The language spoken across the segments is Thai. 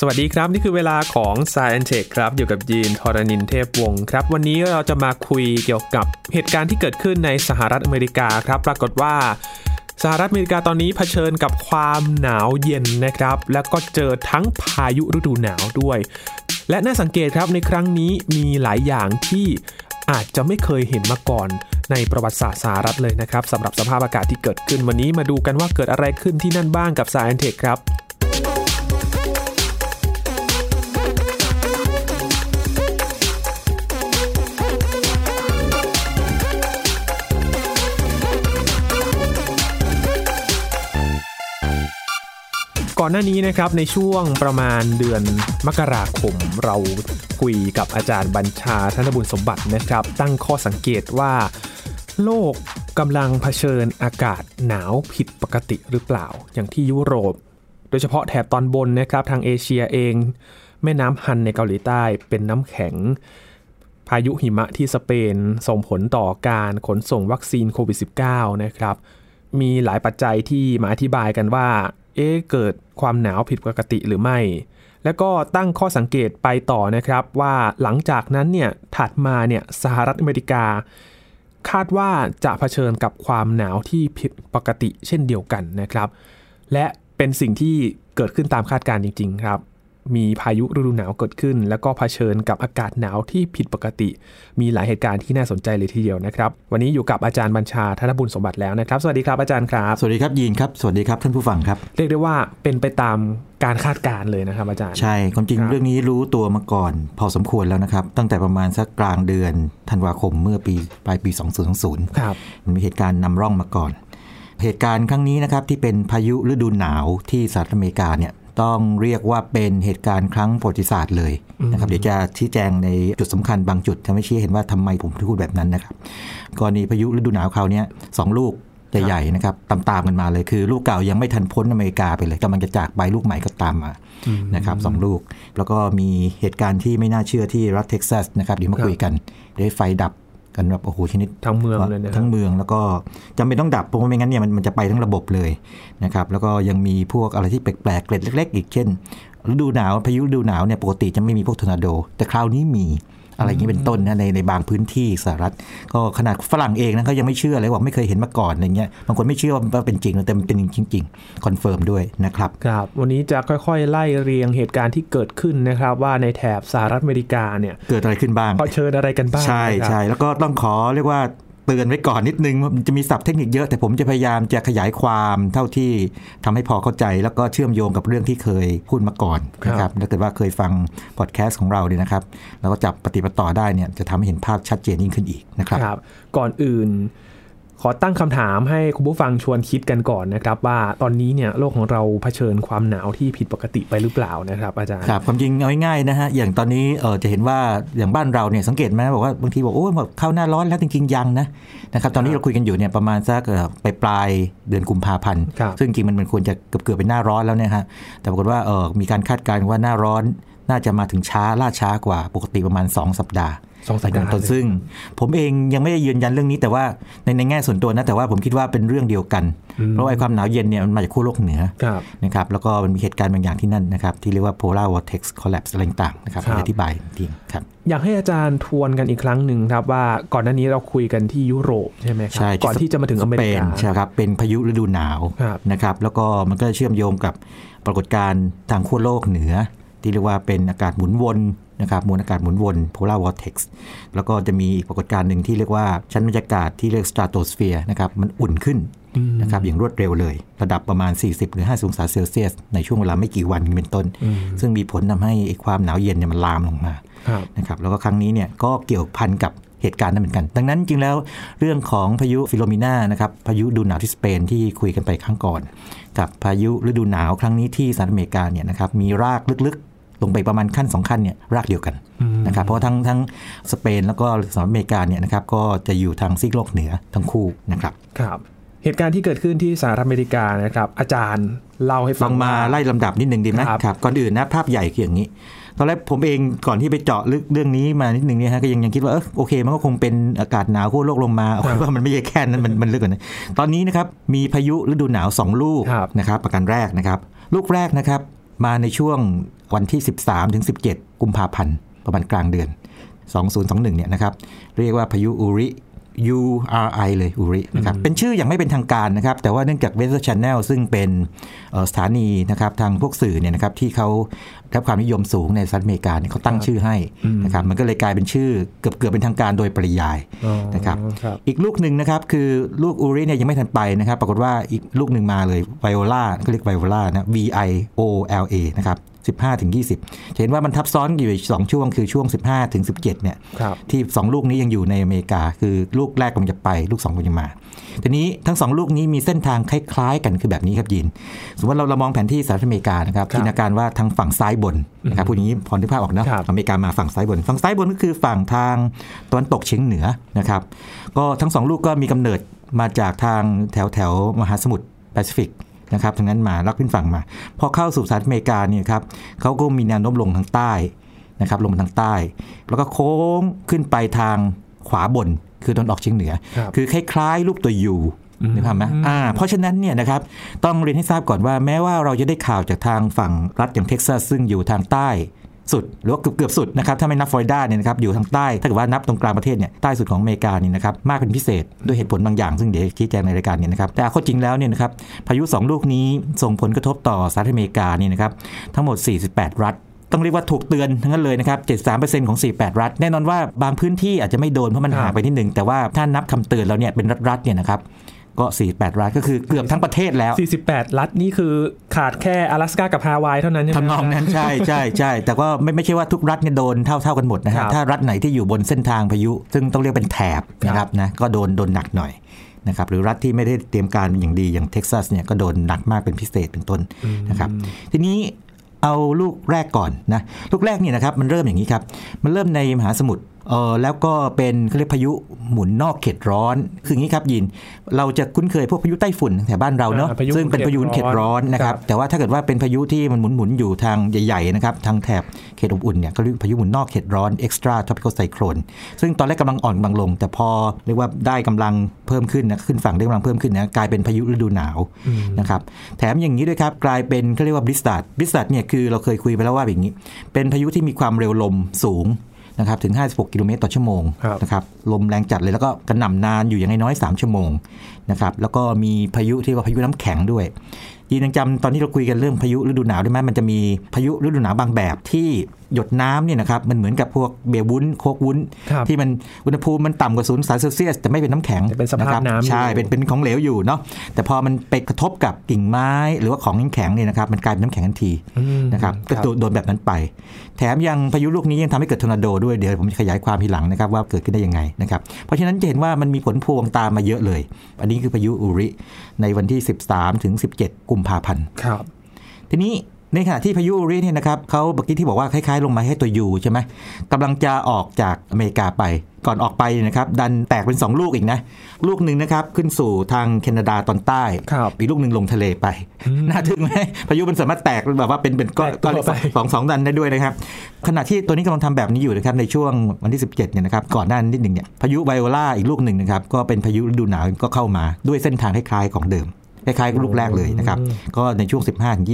สวัสดีครับ นี่คือเวลาของ s าย e n t e ครับ อยู่กับยีนทรณินเทพวงศ์ครับ วันนี้เราจะมาคุยเกี่ยวกับเหตุการณ์ที่เกิดขึ้นในสหรัฐอเมริกาครับ ปรากฏว่าสหรัฐอเมริกาตอนนี้เผชิญกับความหนาวเย็นนะครับ แล้วก็เจอทั้งพายุฤดูหนาวด้วย และน่าสังเกตครับในครั้งนี้มีหลายอย่างที่อาจจะไม่เคยเห็นมาก่อนในประวัติศาสตร์สหรัฐเลยนะครับสำหรับสภาพอากาศที่เกิดขึ้นวันนี้มาดูกันว่าเกิดอะไรขึ้นที่นั่นบ้างกับ s าย e n t e c h ครับ อนหน้านี้นะครับในช่วงประมาณเดือนมกราคมเราคุยกับอาจารย์บัญชาธนบุญสมบัตินะครับ ตั้งข้อสังเกตว่า โลกกำลังเผชิญอากาศหนาวผิดปกติหรือเปล่า อย่างที่ยุโรป โดยเฉพาะแถบตอนบนนะครับทางเอเชียเอง แม่น้ำฮันในเกาหลีใต้เป็นน้ำแข็ง พายุหิมะที่สเปนส่งผลต่อการขนส่งวัคซีนโควิด -19 นะครับมีหลายปัจจัยที่มาอธิบายกันว่า เอ๊ะเกิดความหนาวผิดปกติหรือไม่ แล้วก็ตั้งข้อสังเกตไปต่อนะครับว่าหลังจากนั้นเนี่ยถัดมาเนี่ยสหรัฐอเมริกา คาดว่าจะเผชิญกับความหนาวที่ผิดปกติเช่นเดียวกันนะครับ และเป็นสิ่งที่เกิดขึ้นตามคาดการณ์จริง ๆ ครับ มีพายุฤดูหนาวเกิดขึ้น แล้วก็เผชิญกับอากาศหนาวที่ผิดปกติ มีหลายเหตุการณ์ที่น่าสนใจเลยทีเดียวนะครับ วันนี้อยู่กับอาจารย์บัญชาธนบุญสมบัติแล้วนะครับ สวัสดีครับอาจารย์ครับ สวัสดีครับยีนครับ สวัสดีครับท่านผู้ฟังครับ เรียกได้ว่าเป็นไปตามการคาดการณ์เลยนะครับอาจารย์ ใช่ ความจริงครับเรื่องนี้รู้ตัวมาก่อน พอสมควรแล้วนะครับ ตั้งแต่ประมาณสักกลางเดือนธันวาคมเมื่อปีปลายปี 2020ครับมันมีเหตุการณ์นำร่องมาก่อน เหตุการณ์ครั้งนี้นะครับที่เป็นพายุฤดูหนาวที่สหรัฐอเมริกาเนี่ย ต้องเรียกว่าเป็นเหตุการณ์ครั้งประวัติศาสตร์เลยนะครับเดี๋ยวจะชี้แจงในจุดสำคัญบางจุดทำให้ชี้เห็นว่าทำไมผมถึงพูดแบบนั้นนะครับกรณีพายุฤดูหนาวคราวเนี้ยสองลูกใหญ่ๆนะครับตามๆกันมาเลยคือ ลูกเก่ายังไม่ทันพ้นอเมริกาไปเลยกำลังจะจากไปลูกใหม่ก็ตามมานะครับสองลูก แล้วก็มีเหตุการณ์ที่ไม่น่าเชื่อที่รัฐเท็กซัสนะครับเดี๋ยวมาคุยกันได้ไฟดับ กันแบบโอ้โหชนิดทั้งเมืองเลยนะครับทั้งเมืองแล้วก็จำเป็นต้องดับเพราะว่าไม่งั้นเนี่ยมันมันจะไปทั้งระบบเลยนะครับแล้วก็ยังมีพวกอะไรที่แปลกๆเกล็ดเล็ก ๆ อีกเช่นฤดูหนาวพายุฤดูหนาวเนี่ยปกติจะไม่มีพวกทอร์นาโด แต่คราวนี้มี อะไรอย่างนี้เป็นต้นนะในในบางพื้นที่สหรัฐ ก็ขนาดฝรั่งเองนะเขายังไม่เชื่อเลยว่าไม่เคยเห็นมาก่อนอะไรเงี้ยบางคนไม่เชื่อว่าเป็นจริงแต่มันเป็นจริงๆ confirm ด้วยนะครับครับวันนี้จะค่อยๆ ไล่เรียงเหตุการณ์ที่เกิดขึ้นนะครับ ว่าในแถบสหรัฐอเมริกาเนี่ยเกิดอะไรขึ้นบ้างเผชิญอะไรกันบ้างใช่นะครับใช่แล้วก็ต้องขอเรียกว่า เตือนไว้ก่อนนิดนึงมันจะมีศัพท์เทคนิคเยอะ แต่ผมจะพยายามจะขยายความเท่าที่ทำให้พอเข้าใจ แล้วก็เชื่อมโยงกับเรื่องที่เคยพูดมาก่อนนะครับถ้าเกิดว่าเคยฟังพอดแคสต์ของเราเนี่ยนะครับแล้วก็จับปฏิปต่อได้เนี่ยจะทำให้เห็นภาพชัดเจนยิ่งขึ้นอีกนะครับครับก่อนอื่น ขอตั้งคำถามให้คุณผู้ฟังชวนคิดกันก่อนนะครับว่าตอนนี้เนี่ยโลกของเราเผชิญความหนาวที่ผิดปกติไปหรือเปล่านะครับ อาจารย์ครับความจริงเอาง่ายๆนะฮะอย่างตอนนี้เออจะเห็นว่าอย่างบ้านเราเนี่ยสังเกตไหมบอกว่าบางทีบอกโอ้ยแบบเข้าหน้าร้อนแล้วจริงๆยังนะนะครับตอนนี้เราคุยกันอยู่เนี่ยประมาณสักไปปลายๆเดือนกุมภาพันธ์ครับซึ่งจริงๆมันมันควรจะเกือบเกือบๆเป็นหน้าร้อนแล้วเนี่ยฮะแต่ปรากฏว่าเออมีการคาดการณ์ว่าหน้าร้อนน่าจะมาถึงช้าล่าช้ากว่าปกติประมาณ 2 สัปดาห์ สองสัปดาห์เป็นต้นซึ่ง ผมเองยังไม่ได้ยืนยันเรื่องนี้แต่ว่าในในแง่ส่วนตัวนะแต่ว่าผมคิดว่าเป็นเรื่องเดียวกัน เพราะว่าไอ้ความหนาวเย็นเนี่ยมันมาจากขั้วโลกเหนือครับนะครับแล้วก็มันมีเหตุการณ์บางอย่างที่นั่นนะครับที่เรียกว่า polar vortex collapse อะไรต่างๆนะครับครับอธิบายจริงๆครับอยากให้อาจารย์ทวนกันอีกครั้งหนึ่งครับว่าก่อนหน้านี้เราคุยกันที่ยุโรปใช่ไหมครัใช่ก่อนที่จะมาถึงอเมริสปกานใช่ครับเป็นพายุฤดูหนาวครับนะครับแล้วก็มันก็เชื่อมโยงกับปรากฏการณ์ทางขั้วโลกเหนือ ที่เรียกว่าเป็นอากาศหมุนวน นะครับมวลอากาศหมุนวน polar vortex แล้วก็จะมีอีกปรากฏการณ์หนึ่งที่เรียกว่าชั้นบรรยากาศที่เรียก stratosphere นะครับมันอุ่นขึ้นนะครับอย่างรวดเร็วเลย ระดับประมาณ 40 หรือ 50 องศาเซลเซียส ในช่วงเวลาไม่กี่วันเป็นต้น ซึ่งมีผลทำให้ไอ้ความหนาวเย็นเนี่ยมันลามลงมาครับนะครับแล้วก็ครั้งนี้เนี่ยก็เกี่ยวพันกับเหตุการณ์นั้นเหมือนกัน ดังนั้นจริงแล้วเรื่องของพายุฟิโลมิน่านะครับพายุฤดูหนาวที่สเปนที่คุยกันไปครั้งก่อน กับพายุฤดูหนาวครั้งนี้ที่สหรัฐอเมริกาเนี่ยนะครับมีรากลึกๆ ลงไปประมาณขั้นสองขั้นเนี่ยรากเดียวกันนะครับเพราะว่าทั้งทั้งสเปนแล้วก็สหรัฐอเมริกาเนี่ยนะครับก็จะอยู่ทางซีกโลกเหนือทั้งคู่นะครับครับเหตุการณ์ที่เกิดขึ้นที่สหรัฐอเมริกานะครับอาจารย์เล่าให้ฟัฟังงมาว่ไล่ลำดับนิดนึงดีไหมครับครับก่อนอื่นนะภาพใหญ่คืออย่างนี้ตอนแรกผมเองก่อนที่ไปเจาะลึกเรื่องนี้มานิดนึงเนี่ยฮะก็ยังยังคิดว่าเออโอเค มันก็คงเป็นอากาศหนาวขั้วโลกลงมาว่ามันไม่ใช่แค่นั้นมันมันลึกกว่านั้นตอนนี้นะครับมีพายุฤดูหนาวสองลูกครับนะครับประการแรกนะครับ ลูกแรกนะครับ มาในช่วงวันที่ 13ถึง17 กุมภาพันธ์ประมาณกลางเดือน 2021เนี่ยนะครับ เรียกว่าพายุอูริ URI เลยอูรินะครับเป็นชื่ออย่างไม่เป็นทางการนะครับ แต่ว่าเนื่องจาก Weather Channel ซึ่งเป็นสถานีนะครับทางพวกสื่อเนี่ยนะครับที่เขารับความนิยมสูงในสหรัฐอเมริกาเนี่ยเขาตั้งชื่อให้นะครับมันก็เลยกลายเป็นชื่อเกือบเกือบเป็นทางการโดยปริยายนะครับอีกลูกหนึ่งนะครับคือลูกอูริเนี่ยยังไม่ทันไปนะครับ ปรากฏว่าอีกลูกหนึ่งมาเลยไวโอลาเขาเรียกไวโอลานะ V I O L A นะครับ 15 ถึง 20เห็นว่ามันทับซ้อนอยู่สองช่วงคือช่วง 15 ถึง 17 เนี่ยที่ 2 ลูกนี้ยังอยู่ในอเมริกา คือลูกแรกกำลังจะไป ลูก2กำลังจะมาทีนี้ทั้ง 2 ลูกนี้มีเส้นทางคล้าย ๆ กันคือแบบนี้ครับยิน สมมติเราเรามองแผนที่สหรัฐอเมริกานะครับจินตนาการว่าทางฝั่งซ้ายบนนะครับพูดอย่างนี้พอที่ภาพออกนะอเมริกามาฝั่งซ้ายบน ฝั่งซ้ายบนก็คือฝั่งทางตะวันตกเฉียงเหนือนะครับก็ทั้งสองลูกก็มีกำเนิดมาจากทางแถวแถวมหาสมุทรแปซิฟิก นะครับทางนั้นมาลักขึ้นฝั่งมา พอเข้าสู่สหรัฐอเมริกาเนี่ยครับเขาก็มีแนวโน้มลงทางใต้นะครับลงทางใต้ แล้วก็โค้งขึ้นไปทางขวาบนคือตอนออกเฉียงเหนือ คือคล้ายๆรูปตัวยูนะครับไหมอ่า เพราะฉะนั้นเนี่ยนะครับ ต้องเรียนให้ทราบก่อนว่าแม้ว่าเราจะได้ข่าวจากทางฝั่งรัฐอย่างเท็กซัสซึ่งอยู่ทางใต้ สุดหรือว่าเกือบเกือบสุดนะครับถ้าไม่นับฟลอริดาเนี่ยนะครับอยู่ทางใต้ถ้าเกิดว่านับตรงกลางประเทศเนี่ยใต้สุดของอเมริกานี่นะครับมากเป็นพิเศษด้วยเหตุผลบางอย่าง ซึ่งเดี๋ยวชี้แจงในรายการเนี้นะครับแต่ข้อจริงแล้วเนี่ยนะครับพายุ 2 ลูกนี้ส่งผลกระทบต่อสหรัฐอเมริกานี่นะครับทั้งหมด 48 รัฐต้องเรียกว่าถูกเตือนทั้งนั้นเลยนะครับ 73%ของ 48 รัฐ แน่นอนว่าบางพื้นที่อาจจะไม่โดนเพราะมันห่างไปนิดนึง แต่ว่าถ้านับคำเตือนแล้วเนี่ยเป็นรัฐๆเนี่ยนะครับ ก็ 48 รัฐก็คือเกือบทั้งประเทศแล้ว 48 รัฐนี่คือขาดแค่阿拉斯ก้ากับฮาวายเท่านั้นใช่ไหมทำนองนั้นใช่ใช่ใช่แต่ก็ไม่ไม่ใช่ว่าทุกรัฐเนี่ยโดนเท่าเท่ากันหมดนะฮะถ้ารัฐไหนที่อยู่บนเส้นทางพายุ ซึ่งต้องเรียกเป็นแถบนะครับนะก็โดนโดนหนักหน่อยนะครับหรือรัฐที่ไม่ได้เตรียมการอย่างดีอย่างเท็กซัสเนี่ยก็โดนหนักมากเป็นพิเศษเป็นต้นนะครับทีนี้เอาลูกแรกก่อนนะลูกแรกเนี่ยนะครับมันเริ่มอย่างนี้ครับมันเริ่มในมหาสมุทร เออแล้วก็เป็นเขาเรียกพายุหมุนนอกเขตร้อน คืออย่างนี้ครับยิน เราจะคุ้นเคยพวกพายุใต้ฝุ่นแถวบ้านเราเนาะซึ่งเป็นพายุเขตร้อนนะครับ แต่ว่าถ้าเกิดว่าเป็นพายุที่มันหมุนหมุนอยู่ทางใหญ่ๆนะครับทางแถบเขตอบอุ่นเนี่ยก็เรียกพายุหมุนนอกเขตร้อน extra tropical cyclone ซึ่งตอนแรกกำลังอ่อนกำลังลง แต่พอเรียกว่าได้กำลังเพิ่มขึ้นนะขึ้นฝั่งได้กำลังเพิ่มขึ้นนะกลายเป็นพายุฤดูหนาวนะครับแถมอย่างนี้ด้วยครับกลายเป็นเขาเรียกว่าบริสตัดบริสตัดเนี่ยคือเราเคยคุยไปแล้วว่าอย่างนี้ เป็นพายุที่มีความเร็วลมสูง นะครับถึง 56 กิโลเมตรต่อชั่วโมงนะครับลมแรงจัดเลยแล้วก็กระหน่ำนานอยู่อย่างน้อย 3 ชั่วโมงนะครับแล้วก็มีพายุที่ว่าพายุน้ำแข็งด้วยยีนยังจำตอนที่เราคุยกันเรื่องพายุฤดูหนาวได้ไหมมันจะมีพายุฤดูหนาวบางแบบที่หยดน้ำเนี่ยนะครับมันเหมือนกับพวกเบวุ้นโคกวุ้น ที่มันอุณหภูมิมันต่ำกว่าศูนย์เซลเซียสแต่ไม่เป็นน้ำแข็งเป็นสภาพน้ำใช่เป็นเป็นของเหลวอยู่เนาะแต่พอมันไปกระทบกับกิ่งไม้หรือว่าของแข็งเนี่ยนะครับมันกลายเป็นน้ำแข็งทันทีนะครับก็โดนแบบนั้นไป แถมยังพายุลูกนี้ยังทำให้เกิดทอร์นาโดด้วยเดี๋ยวผมจะขยายความทีหลังนะครับว่าเกิดขึ้นได้ยังไงนะครับเพราะฉะนั้นจะเห็นว่ามันมีผลพวงตามมาเยอะเลย อันนี้คือพายุอุริในวันที่ 13ถึง17 กุมภาพันธ์ครับทีนี้ ในขณะที่พายุรีเนี่ยนะครับเขาเมื่อกี้ที่บอกว่าคล้ายๆ ลงมาให้ตัวยูใช่ไหมกำลังจะออกจากอเมริกาไป ก่อนออกไปนะครับดันแตกเป็น 2 ลูกอีกนะ ลูกหนึ่งนะครับขึ้นสู่ทางแคนาดาตอนใต้อีกลูกหนึ่งลงทะเลไปน่าทึ่งไหมพายุมันสามารถแตกแบบว่าเป็นเป็นก้อนสองสองดันได้ด้วยนะครับขณะที่ตัวนี้กำลังทำแบบนี้อยู่นะครับในช่วงวันที่ 17เนี่ยนะครับก่อนหน้านิดหนึ่งเนี่ยพายุไวโอลาอีกลูกหนึ่งนะครับก็เป็นพายุฤดูหนาวก็เข้ามาด้วยเส้นทางคล้ายๆของเดิม คล้ายๆกับลูกแรกเลยนะครับ ก็ในช่วง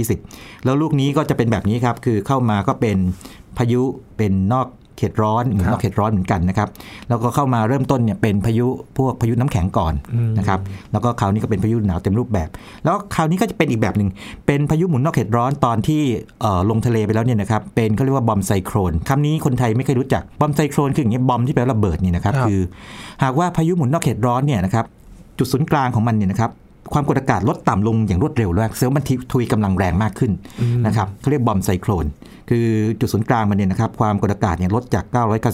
15-20 แล้วลูกนี้ก็จะเป็นแบบนี้ครับ คือเข้ามาก็เป็นพายุเป็นนอกเขตร้อนเหมือนนอกเขตร้อนเหมือนกันนะครับ แล้วก็เข้ามาเริ่มต้นเนี่ยเป็นพายุพวกพายุน้ำแข็งก่อนนะครับ แล้วก็คราวนี้ก็เป็นพายุหนาวเต็มรูปแบบ แล้วคราวนี้ก็จะเป็นอีกแบบหนึ่งเป็นพายุหมุนนอกเขตร้อนตอนที่ลงทะเลไปแล้วเนี่ยนะครับ เป็นเขาเรียกว่าบอมไซโครนคำนี้คนไทยไม่เคยรู้จัก บอมไซโครนคืออย่างนี้บอมที่แปลว่าระเบิดนี่นะครับ คือ หากว่าพายุหมุนนอกเขตร้อนเนี่ยนะครับ จุดศูนย์กลางของมันเนี่ยนะครับ ความกดอากาศลดต่ำลงอย่างรวดเร็วเลยเซลล์มันทุยกำลังแรงมากขึ้นนะครับเขาเรียกบอมไซโครน คือจุดศูนย์กลางมันเนี่ยนะครับความกดอากาศเนี่ยลดจาก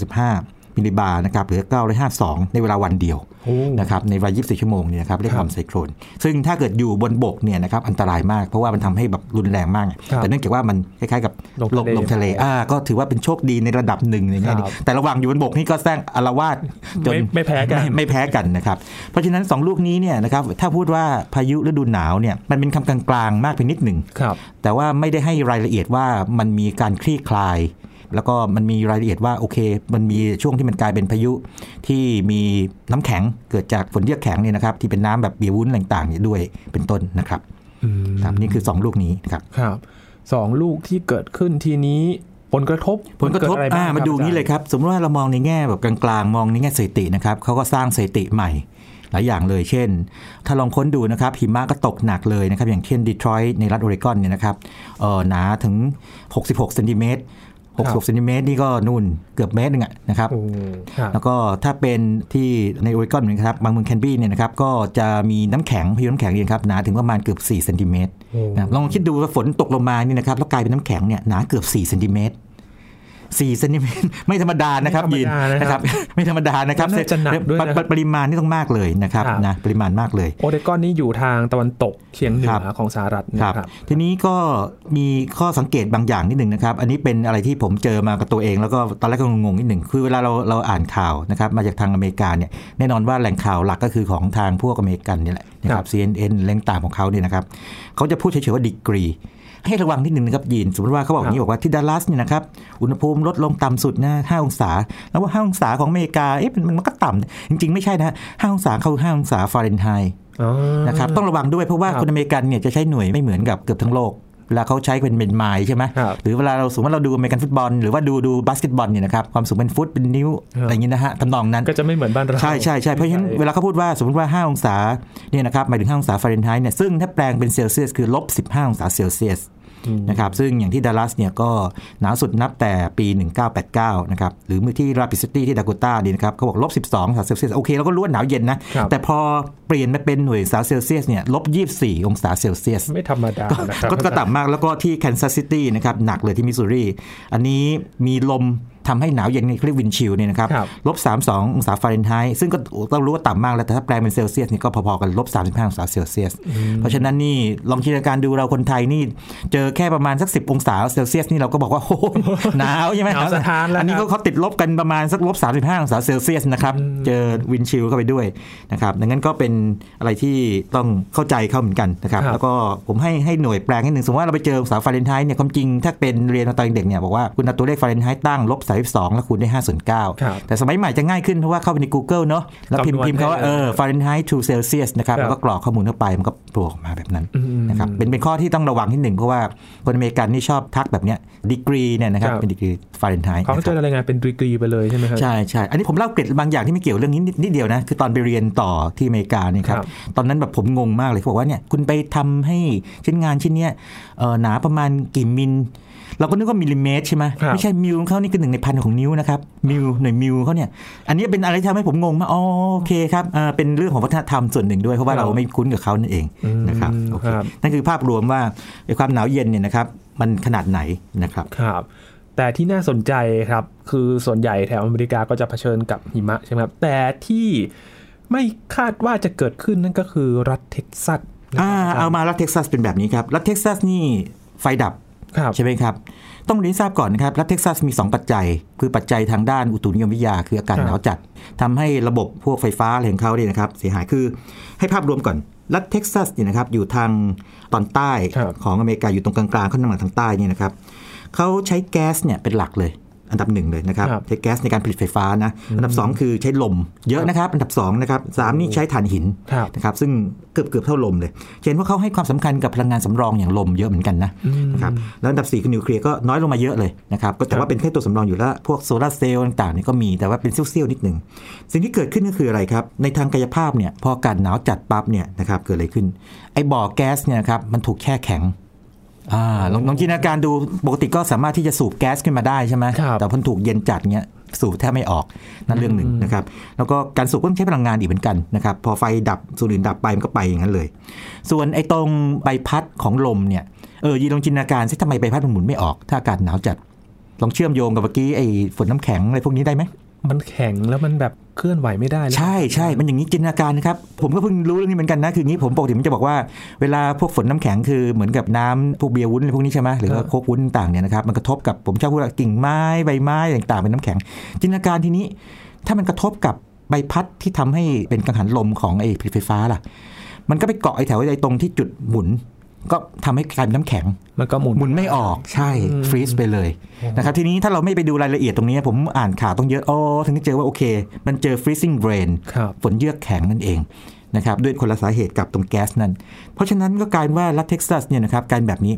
995 มิลลิบาร์นะครับเหลือ 952 ในเวลาวันเดียวนะครับในวัย24 ชั่วโมงเนี่ยนะครับเรียกความไซโครนซึ่งถ้าเกิดอยู่บนบกเนี่ยนะครับอันตรายมากเพราะว่ามันทำให้แบบรุนแรงมาก แต่เนื่องจากว่ามันคล้ายๆกับลงลงทะเลอ่าก็ถือว่าเป็นโชคดีในระดับหนึ่งในแง่นี้แต่ระหว่างอยู่บนบกนี่ก็แซงอารวาสจนไม่แพ้กันไม่แพ้กันนะครับเพราะฉะนั้น 2 ลูกนี้เนี่ยนะครับถ้าพูดว่าพายุฤดูหนาวเนี่ยมันเป็นคำกลางๆมากเพียงนิดหนึ่งแต่ว่าไม่ได้ให้รายละเอียดว่ามันมีการคลี่คลาย แล้วก็มันมีรายละเอียดว่าโอเค มันมีช่วงที่มันกลายเป็นพายุที่มีน้ำแข็งเกิดจากฝนเยือกแข็งเนี่ยนะครับที่เป็นน้ำแบบเบียวุ้นต่างๆเนี่ยด้วยเป็นต้นนะครับครับนี่คือ 2 ลูกนี้ครับครับสองลูกที่เกิดขึ้นทีนี้ผลกระทบผลกระทบเดอะไรบ้าอ่างมาดูครับนี้เลยครับ สมมติว่าเรามองในแง่แบบกลางๆ มองในแง่สถิตินะครับเขาก็สร้างสถิติใหม่หลายอย่างเลยเช่น ถ้าลองค้นดูนะครับ หิมะก็ตกหนักเลยนะครับ อย่างเช่นดีทรอยต์ในรัฐโอเรกอนเนี่ยนะครับเอ่อหนาถึง 66เซนติเมตร 66เซนติเมตรนี่ก็นู่นเกือบเมตรหนึงอะนะครับโอ้ครับแล้วก็ถ้าเป็นที่ในโอเรกอนนะครับบางเมืองแคนบี้เนี่ยนะครับก็จะมีน้ำแข็งพายุน้ำแข็งเนี่ยครับหนาถึงประมาณเกือบ4เซนติเมตรโอ้นะครับลองคิดดูว่าฝนตกลงมานี่นะครับแล้วกลายเป็นน้ำแข็งเนี่ยหนาเกือบ4เซนติเมตร 4เซนติเมตรไม่ธรรมดานะครับไม่ยินธรรมดานะนะคครัรับบไม่ธรรมดานะครับน่าจะหนักด้วยนะครับปปริมาณนี่ต้องมากเลยนะครับครับนะปริมาณมากเลย โอเรกอนนี่อยู่ทางตะวันตกเฉียงเหนืครัอบของสหรัฐครันะครับทีนี้ก็มีข้อสังเกตบางอย่างนิดหนึ่งนะครับ อันนี้เป็นอะไรที่ผมเจอมากับตัวเอง แล้วก็ตอนแรกก็งงๆนิดหนึ่งคือเวลาเราเราอ่านข่าวนะครับมาจากทางอเมริกาเนี่ยแน่นอนว่าแหล่งข่าวหลักก็คือของทางพวกอเมริกันนี่แหละนะคครัรับบ CNN แหล่งต่างของเขาเนี่ยนะครับเขาจะพูดเฉยๆว่าดีกรี ให้ระวังนิดหนึ่งนะครับยีนสมมติว่าเขาบอกอย่างนี้บอกว่าที่ดัลลัสเนี่ยนะครับอุณหภูมิลดลงต่ำสุดนะ5องศา แล้วว่า5องศาของอเมริกาเอ๊ะมันมันก็ต่ำจริง ๆ ไม่ใช่นะ5องศาเขา5องศาฟาเรนไฮต์อ๋อนะครับต้องระวังด้วยเพราะว่าครับคนอเมริกันเนี่ยจะใช้หน่วยไม่เหมือนกับเกือบทั้งโลกเวลาเขาใช้เป็นเป็นไมล์ใช่ไหมครับหรือเวลาเราสมมติว่าเราดูอเมริกันฟุตบอล หรือว่าดูดูบาสเกตบอลเนี่ยนะครับความสูงเป็นฟุตเป็นนิ้วครับอะไรอย่างนี้นะฮะทำนองนั้นก็จะไม่เหมือนบ้านเราใช่ใช่ใช่เพราะฉะนั้นเวลาเขาพูดว่าสมมติว่า 5 องศาเนี่ยนะครับหมายถึง 5 องศาฟาเรนไฮต์เนี่ยซึ่งถ้าแปลงเป็นเซลเซียสคือลบ15 องศาเซลเซียสอืม นะครับซึ่งอย่างที่ดัลลัสเนี่ยก็หนาวสุดนับแต่ปี 1989 นะครับ หรือเมื่อที่ Rapid City ที่ดาโกต้านี่นะครับเขาบอกลบ 12องศาเซลเซียสโอเคเราก็รู้ว่าหนาวเย็นนะครับแต่พอเปลี่ยนมาเป็นหน่วยองศาเซลเซียสเนี่ยลบ 24 องศาเซลเซียส ไม่ธรรมดานะครับก็ก็ต่ำมากแล้วก็ที่แคนซัสซิตี้นะครับหนักเลยที่มิสซูรี อันนี้มีลม ทำให้หนาวเย็นเรียก wind chill เนี่ยนะครับครับลบ32 องศาฟาเรนไฮต์ซึ่งก็ต้องรู้ว่าต่ำมากแล้วแต่ถ้าแปลเป็นเซลเซียสนี่ก็พอๆกันลบ35องศาเซลเซียส เพราะฉะนั้นนี่ลองจินตนาการดูเราคนไทยนี่เจอแค่ประมาณสัก 10 องศาเซลเซียสนี่เราก็บอกว่าโอ้โหหนาวใช่ไหมหนาวสะท้านแล้วอันนี้ครัก็บเขาติดลบกันประมาณสักลบ35องศาเซลเซียสนะครับเจอ wind chill เข้าไปด้วยนะครับดังนั้นก็เป็นอะไรที่ต้องเข้าใจเข้าเหมือนกันนะครับครับแล้วก็ผมให้ให้หน่วยแปลงให้หนึ่งสมมติว่าเราไปเจอองศาฟาเรนไฮต์เนี่ยความจริงถ้าเป็นเรียนมาตอนเด็กเนี่ยบอกว่าคุณเอาตัวเลขฟาเรนไฮต์ตั้งลบ32แล้วคูณได้5ส่วนครับ9แต่สมัยใหม่จะง่ายขึ้นเพราะว่าเข้าไปใน Google เนาะแล้วพิมพ์คำนวณพิมพ์เขาว่าให้เอเลยอฟาเรนไฮต์ to Celsius นะครับครับแล้วก็กรอกข้อมูลเข้าไปมันก็โผล่ออกมาแบบนั้นอืมนะครับเป็นเป็นข้อที่ต้องระวังที่หนึ่งเพราะว่าคนอเมริกันนี่ชอบทักแบบเนี้ยดีกรีเนี่ยนะครับครับเป็น degree Fahrenheit เขาจะรายงานเป็นดีกรีไปเลยใช่ไหมครับใช่ใช่อันนี้ผมเล่าเกร็ดบางอย่างที่ไม่เกี่ยวเรื่องนี้นิดนิดเดียวนะคือตอนไปเรียนต่อที่อเมริกาเนี่ยครับครับตอนนั้นแบบผมงงมากเลยเขาบอกว่าเนี่ยคุณไปทำให้ชิ้นงานชิ้นเนี้ยเอ่อหนาประมาณกี่มิล เราก็นึกว่ามิลลิเมตรใช่ไหมครับไม่ใช่มิลของเขานี่คือหนึ่งในพันของนิ้วนะครับมิลหน่วยมิลเขาเนี่ยอันนี้เป็นอะไรที่ทำให้ผมงงมากอ๋อโอเคครับเอ่อเป็นเรื่องของวัฒนธรรมส่วนหนึ่งด้วยเพราะว่าเราไม่คุ้นกับเขานั่นเองนะครับโอเคครับนั่นคือภาพรวมว่าไอ้ความหนาวเย็นเนี่ยนะครับมันขนาดไหนนะครับครับแต่ที่น่าสนใจครับ คือส่วนใหญ่แถวอเมริกาก็จะเผชิญกับหิมะใช่ไหมครับ แต่ที่ไม่คาดว่าจะเกิดขึ้นนั่นก็คือรัฐเท็กซัสนะครับอ่าเอามารัฐเท็กซัสเป็นแบบนี้ครับ รัฐเท็กซัสนี่ไฟดับครับ ใช่ไหมครับ ต้องเรียนให้ทราบก่อนนะครับรัฐเท็กซัสมี 2 ปัจจัย คือปัจจัยทางด้านอุตุนิยมวิทยาคืออากาศครับหนาวจัดทำให้ระบบพวกไฟฟ้าอะไรของเขาเนี่ยนะครับเสียหายคือให้ภาพรวมก่อนรัฐเท็กซัสเนี่ยนะครับอยู่ทางตอนใต้ครับของอเมริกาอยู่ตรงกลางๆข้างหน้าทางใต้เนี่ยนะครับเขาใช้แก๊สเนี่ยเป็นหลักเลย อันดับหนึ่งเลยนะครับครับใช้แก๊สในการผลิตไฟฟ้านะอันดับสองคือใช้ลมเยอะนะครับ อันดับสองนะครับสามนี่ใช้ถ่านหินครับนะครับซึ่งเกือบเกือบเท่าลมเลยเห็นว่าเขาให้ความสำคัญกับพลังงานสำรองอย่างลมเยอะเหมือนกันนะนะครับแล้วอันดับ4คือนิวเคลียร์ก็น้อยลงมาเยอะเลยนะครับก็แต่ว่าเป็นแค่ตัวสำรองอยู่แล้วพวกโซลาร์เซลล์ต่างๆนี่ก็มีแต่ว่าเป็นเสี้ยวๆนิดหนึ่งสิ่งที่เกิดขึ้นก็คืออะไรครับในทางกายภาพเนี่ยพออากาศหนาวจัดปั๊บเนี่ยนะครับเกิดอะไรขึ้นไอ้บ่อแก๊สเนี่ยนะครับมันถูกแช่แข็งอ่า ลองลองจินตนาการดูปกติก็สามารถที่จะสูบแก๊สขึ้นมาได้ใช่ไหมครับแต่พอถูกเย็นจัดเงี้ยสูบแทบไม่ออกนั่นเรื่องหนึ่งนะครับ แล้วก็การสูบก็ต้องใช้พลังงานอีกเหมือนกันนะครับ พอไฟดับส่วนอื่นดับไปมันก็ไปอย่างนั้นเลย ส่วนไอ้ตรงใบพัดของลมเนี่ยเออยีลองจินตนาการซิทำไมใบพัดมันหมุนไม่ออก ถ้าอากาศหนาวจัดลองเชื่อมโยงกับเมื่อกี้ไอ้ฝนน้ำแข็งอะไรพวกนี้ได้ไหมมันแข็งแล้วมันแบบ เคลื่อนไหวไม่ได้เลยใช่ใช่มันอย่างนี้จินตนาการนะครับ ผมก็เพิ่งรู้เรื่องนี้เหมือนกันนะ คืออย่างนี้ผมปกติผมจะบอกว่าเวลาพวกฝนน้ำแข็งคือเหมือนกับน้ำพวกเบียร์วุ้นอะไรพวกนี้ใช่ไหมหรือว่าโคกวุ้นต่างเนี่ยนะครับมันกระทบกับผมชอบพูดว่ากิ่งไม้ใบไม้ต่างๆเป็นน้ำแข็ง จินตนาการทีนี้ ถ้ามันกระทบกับใบพัดที่ทำให้เป็นกังหันลมของไอ้ผลิตไฟฟ้าล่ะ มันก็ไปเกาะไอ้แถวไอ้ตรงที่จุดหมุน ก็ทำให้กลายเป็นน้ำแข็ง มันก็หมุนหมุนไม่ออกใช่ฟรีซไปเลยนะครับทีนี้ถ้าเราไม่ไปดูรายละเอียดตรงนี้ผมอ่านข่าวต้องเยอะโอ้ถึงจะเจอว่าโอเค มันเจอ freezing rain ครับฝนเยือกแข็งนั่นเองนะครับด้วยคนละสาเหตุกับตรงแก๊สนั้น เพราะฉะนั้นก็กลายว่ารัฐเท็กซัสเนี่ยนะครับการแบบนี้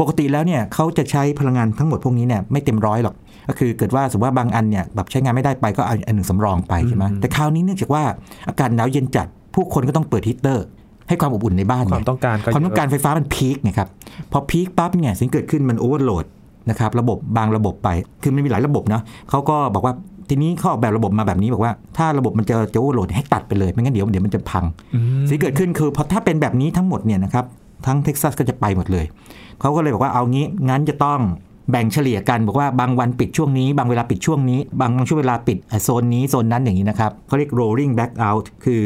ปกติแล้วเนี่ยเขาจะใช้พลังงานทั้งหมดพวกนี้เนี่ยไม่เต็มร้อยหรอก ก็คือเกิดว่าสมมติว่าบางอันเนี่ยแบบใช้งานไม่ได้ไปก็เอาอันหนึ่งสำรองไปใช่ไหมแต่คราวนี้เนื่องจากว่าอากาศหนาวเย็นจัดผู้คนก็ต้องเปิดฮีตเตอร์ ให้ความอบอุ่นในบ้านความไงต้องการก็ความต้องการเยอะไฟฟ้ามัน peak ไงครับพอ peak ปั๊บเนี่ยสิ่งเกิดขึ้นมัน overload นะครับระบบบางระบบไปคือมันมีหลายระบบเนาะเขาก็บอกว่าทีนี้เขาออกแบบระบบมาแบบนี้บอกว่า ถ้าระบบมันจะจะ overload ให้ตัดไปเลยไม่งั้นเดี๋ยวเดี๋ยวมันจะพังอืมสิ่งที่เกิดขึ้นคือพอถ้าเป็นแบบนี้ทั้งหมดเนี่ยนะครับทั้งเท็กซัสก็จะไปหมดเลยเขาก็เลยบอกว่าเอางี้งั้นจะต้อง แบ่งเฉลี่ยกันบอกว่าบางวันปิดช่วงนี้ บางเวลาปิดช่วงนี้ บางช่วงเวลาปิดโซนนี้โซนนั้นอย่างนี้นะครับเขาเรียก rolling blackout คือ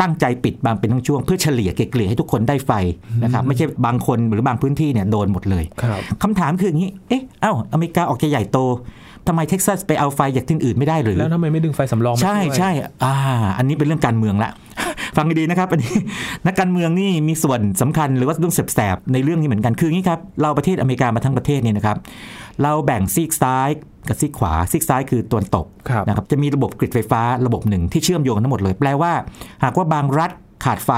ตั้งใจปิดบางเป็นทั้งช่วง เพื่อเฉลี่ยเกลี่ยให้ทุกคนได้ไฟนะครับไม่ใช่บางคนหรือบางพื้นที่เนี่ยโดนหมดเลยครับคำถามคืออย่างนี้เอ๊ะเอ้าอเมริกาออกจะใหญ่โต ทำไมเท็กซัสไปเอาไฟจากที่อื่นไม่ได้หรือแล้วทำไมไม่ดึงไฟสำรองมาช่วยใช่อ่า อันนี้เป็นเรื่องการเมืองละฟังดีๆนะครับอันนี้นักการเมืองนี่มีส่วนสำคัญหรือว่าเรื่องแสบๆในเรื่องนี้เหมือนกันคืออย่างนี้ครับเราประเทศอเมริกามาทั้งประเทศเนี่ยนะครับ เราแบ่งซีกซ้ายกับซีกขวาซีกซ้ายคือตะวันตกครับนะครับจะมีระบบกริดไฟฟ้าระบบหนึ่งที่เชื่อมโยงกันทั้งหมดเลย แปลว่า หากว่าบางรัฐ ขาดไฟ